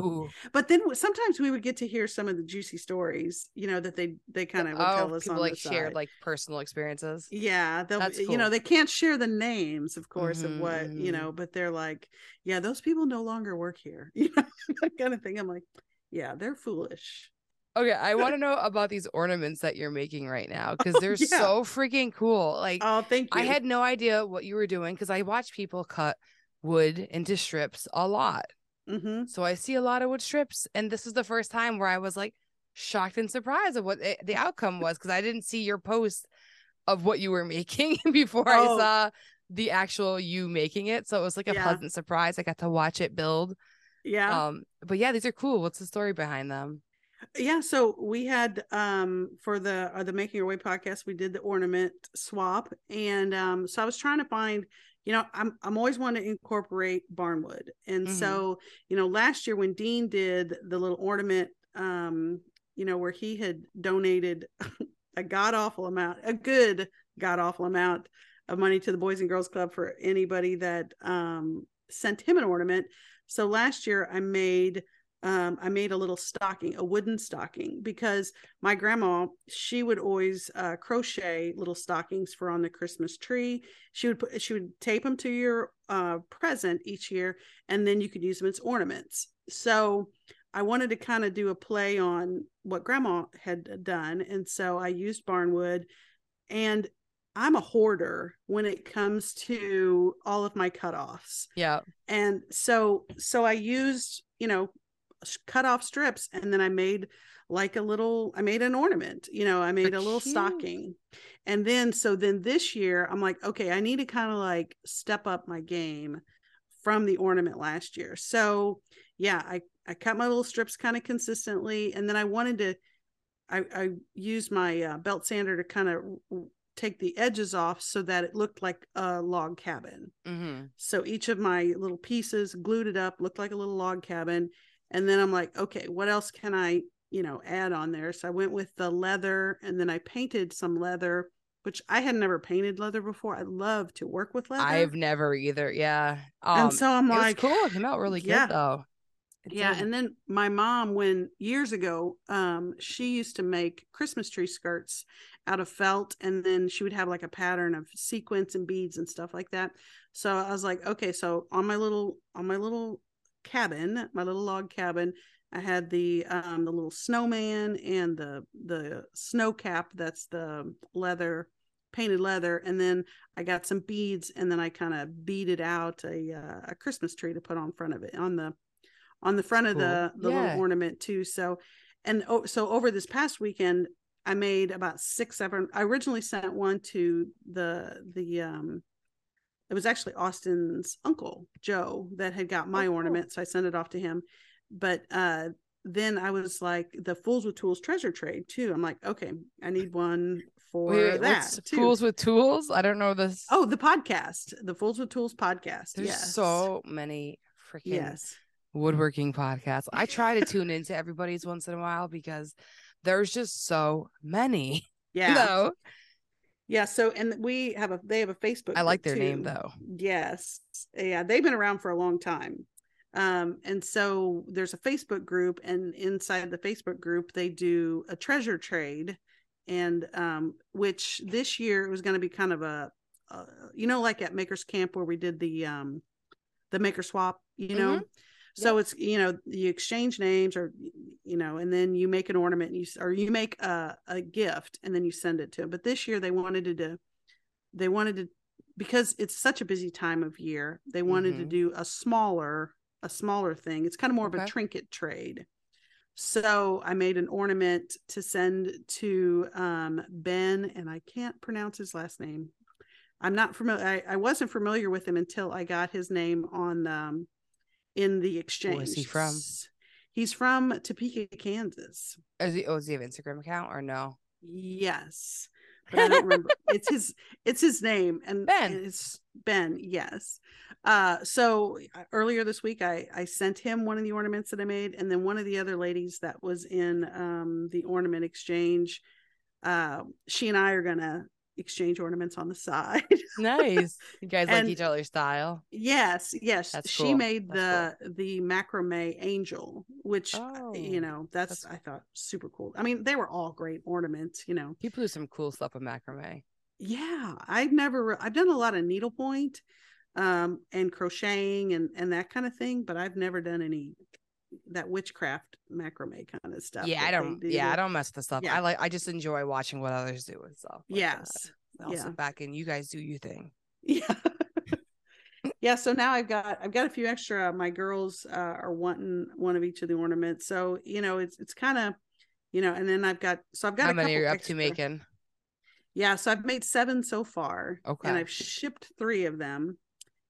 but then sometimes we would get to hear some of the juicy stories. You know that they they kind of would tell Oh, us people on like the shared like personal experiences. Yeah, they'll That's you know they can't share the names, of course, of Mhm, what you mhm. know, but they're like, yeah, those people no longer work here, you know, that kind of thing. I'm like, yeah, they're foolish. Okay, I want to know about these ornaments that you're making right now because they're yeah. so freaking cool. Like Oh, thank you. I had no idea what you were doing because I watch people cut wood into strips a lot. hmm So I see a lot of wood strips, and this is the first time where I was like shocked and surprised of what it, the outcome was because I didn't see your post of what you were making before Oh. I saw the actual you making it. So it was like a Yeah. pleasant surprise. I got to watch it build. Yeah. Um, but yeah, these are cool. What's the story behind them? Yeah so we had um for the uh, the making your way podcast we did the ornament swap and um so i was trying to find you know i'm i'm always wanting to incorporate barnwood and Mhm. so you know last year when dean did the little ornament um you know where he had donated a god awful amount a good god awful amount of money to the boys and girls club for anybody that um sent him an ornament so last year i made um, I made a little stocking, a wooden stocking, because my grandma, she would always uh, crochet little stockings for on the Christmas tree. She would put, she would tape them to your uh, present each year, and then you could use them as ornaments. So I wanted to kind of do a play on what grandma had done, and so I used barnwood, and I'm a hoarder when it comes to all of my cutoffs Yeah. and so so i used you know cut off strips and then i made like a little i made an ornament you know i made a little cute. stocking and then so then this year i'm like okay i need to kind of like step up my game from the ornament last year so yeah i i cut my little strips kind of consistently and then i wanted to i i used my uh, belt sander to kind of take the edges off so that it looked like a log cabin. Mm-hmm. So each of my little pieces glued it up, looked like a little log cabin. And then I'm like, okay, what else can I, you know, add on there? So I went with the leather and then I painted some leather, which I had never painted leather before. I love to work with leather. I've never either. Yeah. Um, and so I'm like, cool. It came out really good though. It yeah and then my mom when years ago um she used to make christmas tree skirts out of felt and then she would have like a pattern of sequins and beads and stuff like that so i was like okay so on my little on my little cabin my little log cabin i had the um the little snowman and the the snow cap that's the leather painted leather and then i got some beads and then i kind of beaded out a uh, a christmas tree to put on front of it on the on the front of the the Yeah. little ornament too. So, and oh, so over this past weekend, I made about six, seven. I originally sent one to the the um, it was actually Austin's uncle Joe that had got my Oh, cool. ornament, so I sent it off to him. But uh, then I was like the Fools with Tools treasure trade too. I'm like, okay, I need one for Wait, wait, that too. Fools with Tools? I don't know this. oh, the podcast, the Fools with Tools podcast. there's yes. so many freaking yes. woodworking podcasts. I try to tune into everybody's once in a while because there's just so many. Yeah. No, Yeah, so and we have a they have a Facebook. I like their name though. Yes. Yeah, they've been around for a long time. Um and so there's a Facebook group and inside the Facebook group they do a treasure trade and um which this year it was going to be kind of a uh, you know like at Makers Camp where we did the um the maker swap, you know. Mhm. So it's you know you exchange names or you know and then you make an ornament and you or you make a, a gift and then you send it to them. But this year they wanted to do they wanted to because it's such a busy time of year they wanted to Mhm. do a smaller a smaller thing. It's kind of more of a trinket trade. So i made an ornament to send to um, ben and i can't pronounce his last name. I'm not familiar I, I wasn't familiar with him until i got his name on um, in the exchange he from? He's from topeka kansas Is he, oh, does he have Instagram account or no? Yes. But I don't remember. it's his it's his name and Ben. and It's Ben, yes. Uh so uh, earlier this week I I sent him one of the ornaments that I made and then one of the other ladies that was in um the ornament exchange uh she and I are going to exchange ornaments on the side. Nice. You guys like each other's style. yes, yes. That's she cool. made That's the the macrame angel which uh, Oh, you know that's, that's- I thought super cool. I mean they were all great ornaments, you know. People do some cool stuff with macrame. yeah i've never i've done a lot of needlepoint um and crocheting and and that kind of thing but i've never done any that witchcraft macrame kind of stuff yeah, I don't. do Yeah, I don't mess with the stuff. Yeah. I like. I just enjoy watching what others do and stuff. like yes I'll yeah. sit back and you guys do your thing. yeah yeah so now i've got i've got a few extra my girls uh, are wanting one of each of the ornaments so you know it's it's kind of you know and then i've got so i've got How a many couple are you up extra. to making? yeah so i've made seven so far Okay. and i've shipped three of them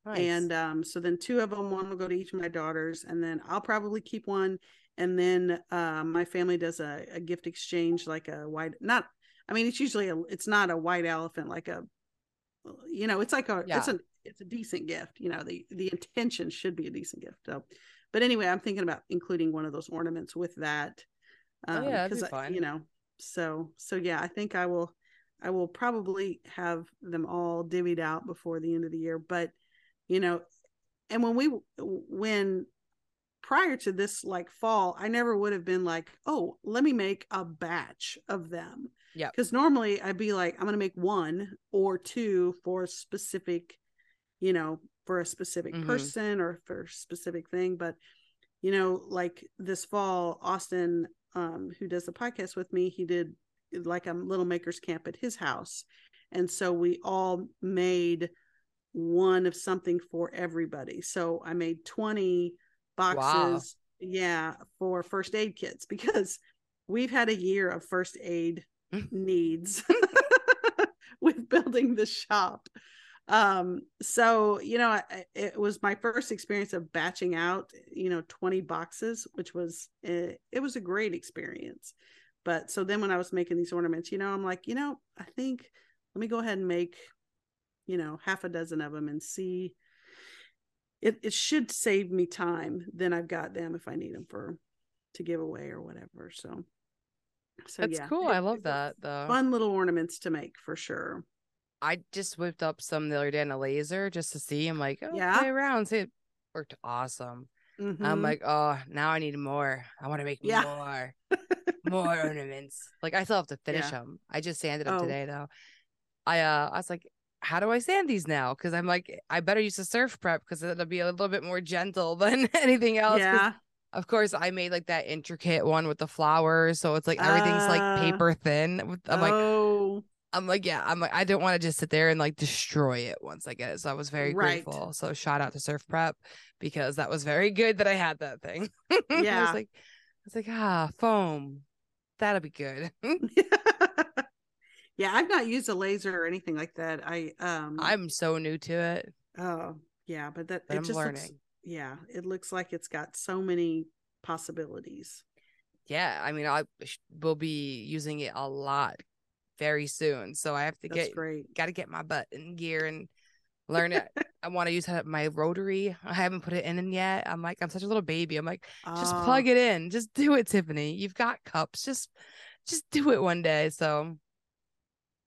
Nice. and um, so then two of them one will go to each of my daughters and then i'll probably keep one and then uh, my family does a, a gift exchange like a white not i mean it's usually a it's not a white elephant like a you know it's like a it's a it's a decent gift you know the the intention should be a decent gift so but anyway i'm thinking about including one of those ornaments with that Oh, yeah, that'd be 'cause I- fun. you know so so yeah i think i will i will probably have them all divvied out before the end of the year but you know and when we when prior to this like fall i never would have been like oh let me make a batch of them yeah because normally i'd be like i'm going to make one or two for a specific you know for a specific Mhm. person or for a specific thing but you know like this fall austin um who does the podcast with me he did like a little makers camp at his house and so we all made one of something for everybody. So i made 20 boxes yeah for first aid kits because we've had a year of first aid needs with building the shop. Um so you know I- it was my first experience of batching out you know 20 boxes which was eh, it was a great experience. But so then when i was making these ornaments you know i'm like you know i think let me go ahead and make, you know, half a dozen of them and see. It it should save me time. Then I've got them if I need them for to give away or whatever. So, so That's yeah, cool. it- I love that though. Fun little ornaments to make for sure. I just whipped up some the other day in a laser just to see. I'm like, oh, Yeah? play around. See, it worked awesome. I'm Mhm. like, oh, now I need more. I want to make Yeah. more, more ornaments. Like I still have to finish Yeah. them. I just sanded them Oh. today though. I uh, I was like, how do I sand these now? Because I'm like, I better use the surf prep because it'll be a little bit more gentle than anything else. yeah, Of course, I made like that intricate one with the flowers, so it's like everything's like Ah. paper thin. I'm like, oh, I'm like, yeah, I'm like, I don't want to just sit there and like destroy it once I get it. So I was very Right. grateful. So shout out to Surf Prep because that was very good that I had that thing. Yeah. I was like, I was like, ah, foam, that'll be good. yeah. I've not used a laser or anything like that. I um, I'm so new to it, oh yeah, but that but it I'm just learning. looks yeah, it looks like it's got so many possibilities. Yeah, I mean, I will be using it a lot very soon. So I have to That's get great. got to get my butt in gear and learn it. I want to use my rotary. I haven't put it in yet. I'm like, I'm such a little baby. I'm like, just Ah, plug it in. Just do it, Tiffany. You've got cups. Just, just do it one day. So,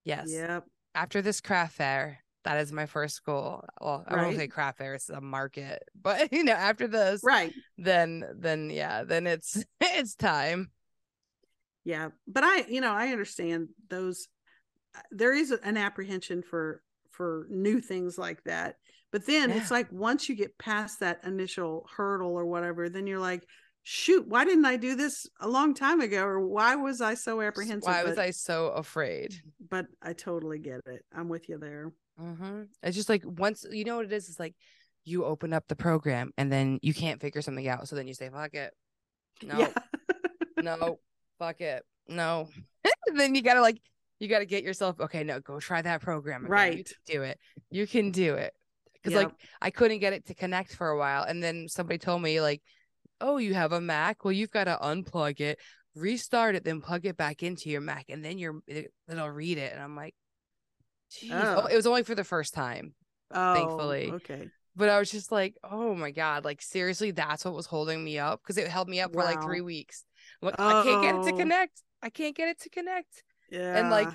yes. Yep. After this craft fair, that is my first goal. Well, I won't say craft fair; it's a market. But you know, after this, Right. then, then yeah, then it's it's time. Yeah. But I, you know, I understand those. uh, There is an apprehension for for new things like that. But then it's like once you get past that initial hurdle or whatever, then you're like, shoot, why didn't I do this a long time ago? Or why was I so apprehensive? Why was but, I so afraid? but I totally get it. I'm with you there. hmm It's just like once you know what it is. It's like you open up the program and then you can't figure something out, so then you say, "Fuck it, no, Yeah. no, fuck it, no." then you gotta like you gotta get yourself okay. No, go try that program. again. Right. do it. You can do it. Because like I couldn't get it to connect for a while, and then somebody told me like, "Oh, you have a Mac? Well, you've got to unplug it, restart it, then plug it back into your Mac, and then your it, it'll read it." And I'm like, "Jeez." Oh, Oh. it was only for the first time, oh, thankfully. Okay. but I was just like, "Oh my god!" Like seriously, that's what was holding me up because it held me up for like three weeks. Like, I can't get it to connect. I can't get it to connect. Yeah. And like,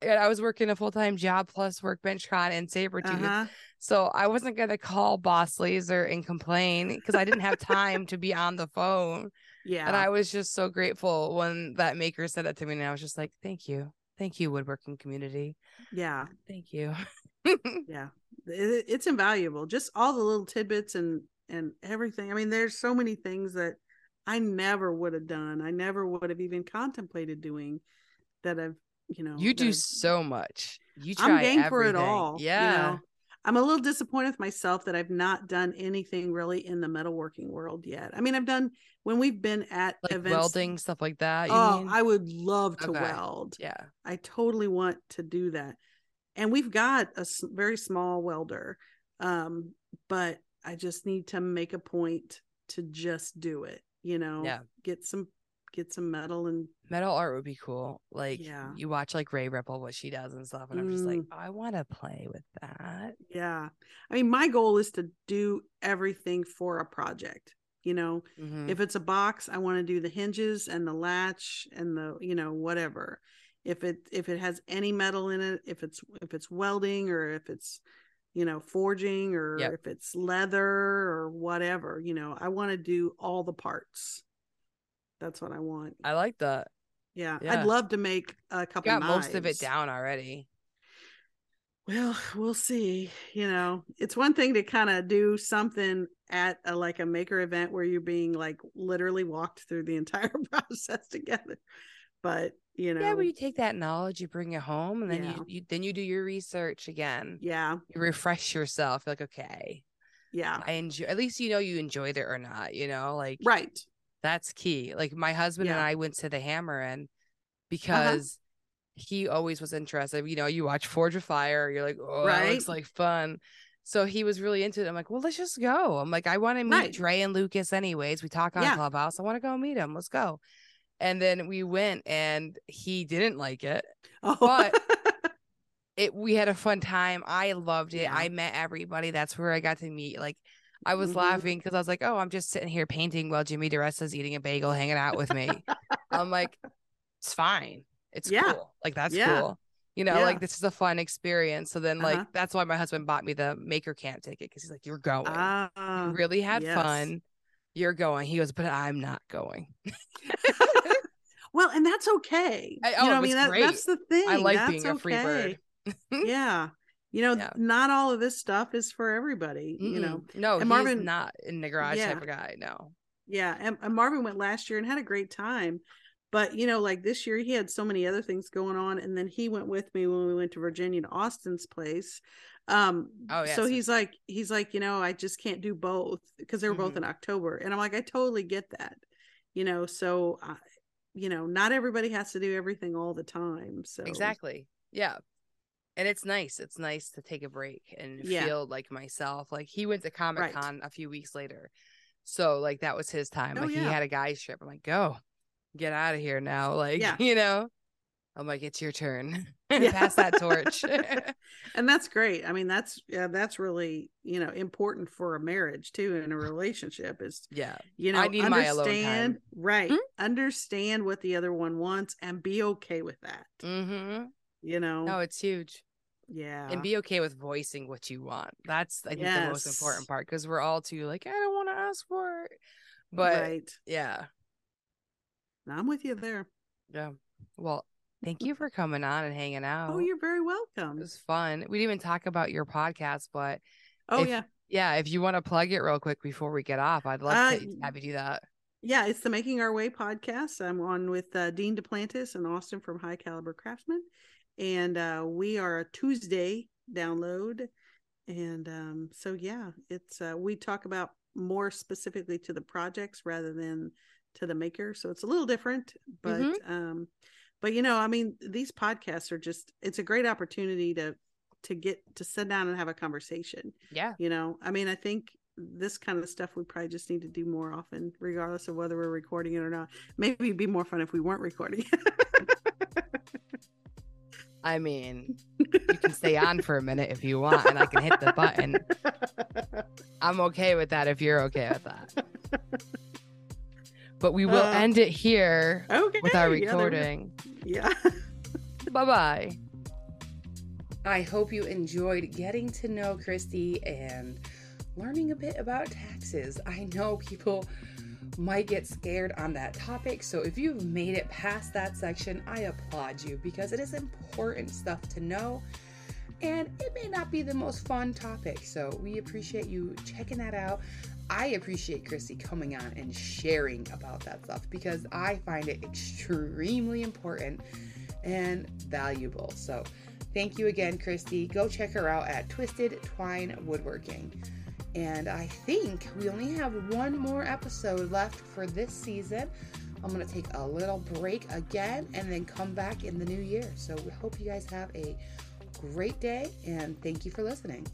and I was working a full time job plus Workbench Con and Saburrtooth. uh-huh. So I wasn't gonna call Boss Laser and complain because I didn't have time to be on the phone. yeah. And I was just so grateful when that maker said that to me, and I was just like, "Thank you, thank you, woodworking community, yeah. thank you." yeah it, it's invaluable just all the little tidbits and and everything i mean there's so many things that i never would have done i never would have even contemplated doing that i've you know you do I've- so much. You try i'm game for it everything. all you Yeah. know? I'm a little disappointed with myself that i've not done anything really in the metalworking world yet i mean i've done when we've been at like events welding stuff like that. You oh mean? i would love to Okay. weld yeah. I totally want to do that. And we've got a very small welder. Um, but I just need to make a point to just do it, you know, Yeah. get some get some metal and Metal art would be cool. Like Yeah. you watch like Ray Ripple what she does and stuff, and I'm just like, Mm. I want to play with that. yeah. I mean, my goal is to do everything for a project. You know, Mhm. if it's a box, I want to do the hinges and the latch and the, you know, whatever. If it if it has any metal in it, if it's if it's welding or if it's you know forging or Yep. if it's leather or whatever, you know, I want to do all the parts. That's what I want. I like that. Yeah, yeah. I'd love to make a You couple. got most of it down already. Well, we'll see. You know, it's one thing to kind of do something at a like a maker event where you're being like literally walked through the entire process together. But, you know, Yeah, but you take that knowledge, you bring it home, and then Yeah. you, you then you do your research again. yeah, You refresh yourself. You're like, okay, yeah. I enjoy. At least you know you enjoyed it or not. You know, like Right. That's key. Like my husband and Yeah. Uh-huh. I went to the Hammer and because he always was interested. You know, you watch Forged in Fire, you're like, oh, that looks like fun. So he was really into it. I'm like, well, let's just go. I'm like, I want to meet Right. Dre and Lucas anyways. We talk on Yeah. Clubhouse. I want to go meet him. Let's go. And then we went and he didn't like it. Oh. But- it we had a fun time. I loved it. Yeah. I met everybody. That's where I got to meet. Like I was Mhm. laughing because I was like, oh, I'm just sitting here painting while Jimmy DiResta's eating a bagel, hanging out with me. I'm like, it's fine. It's Yeah. cool. Like that's Yeah. cool. You know, Yeah. like this is a fun experience. So then, like Uh-huh. that's why my husband bought me the maker camp ticket because he's like, you're going. Ah, you really had yes. fun. You're going. He goes, but I'm not going. well, and that's okay. I- you oh, know, it I mean, that, that's the thing. I like That's being a free bird. yeah. You know, Yeah. not all of this stuff is for everybody, you know. No, And he's Marvin- not in the garage Yeah. type of guy. No. Yeah, and, and Marvin went last year and had a great time. But you know, like this year, he had so many other things going on, and then he went with me when we went to Virginia to Austin's place. Um, Oh, yeah, so so- he's like, he's like, you know, I just can't do both because they were both Mhm. in October, and I'm like, I totally get that, you know. So, I, you know, not everybody has to do everything all the time. So Exactly. Yeah. And it's nice. It's nice to take a break and Yeah. feel like myself. Like he went to Comic Right. Con a few weeks later. So like that was his time. Oh, like he had a guy's trip. I'm like, go, get out of here now. Like, Yeah. you know. I'm like, it's your turn. Yeah. Pass that torch. and that's great. I mean, that's yeah, that's really you know important for a marriage too, and a relationship is yeah. you know I need my alone understand time. right Hmm? understand what the other one wants and be okay with that Mm-hmm. you know No, it's huge. Yeah And be okay with voicing what you want. That's I think the most important part because we're all too like, I don't want to ask for it. But right yeah. i'm with you there Yeah. Well, thank you for coming on and hanging out. oh you're very welcome. It was fun. We didn't even talk about your podcast, but oh if- yeah yeah, if you want to plug it real quick before we get off, I'd love Uh, to have you do that. yeah it's the making our way podcast i'm on with uh, dean deplantis and austin from high caliber craftsman and uh, we are a tuesday download. And um, so yeah it's uh, we talk about more specifically to the projects rather than to the maker. So it's a little different but Mhm. um but you know i mean these podcasts are just it's a great opportunity to to get to sit down and have a conversation Yeah. you know? I mean i think this kind of stuff we probably just need to do more often regardless of whether we're recording it or not. Maybe it'd be more fun if we weren't recording I mean, you can stay on for a minute if you want, and I can hit the button. I'm okay with that if you're okay with that. But we will Uh, end it here okay with our yeah, there we go. recording. yeah Bye bye. I hope you enjoyed getting to know Christy and learning a bit about taxes. I know people might get scared on that topic, so if you've made it past that section, I applaud you because it is important stuff to know and it may not be the most fun topic. So we appreciate you checking that out. I appreciate Christy coming on and sharing about that stuff because I find it extremely important and valuable. So thank you again, Christy. Go check her out at Twisted Twine Woodworking. And I think we only have one more episode left for this season. I'm going to take a little break again and then come back in the new year. So we hope you guys have a great day and thank you for listening.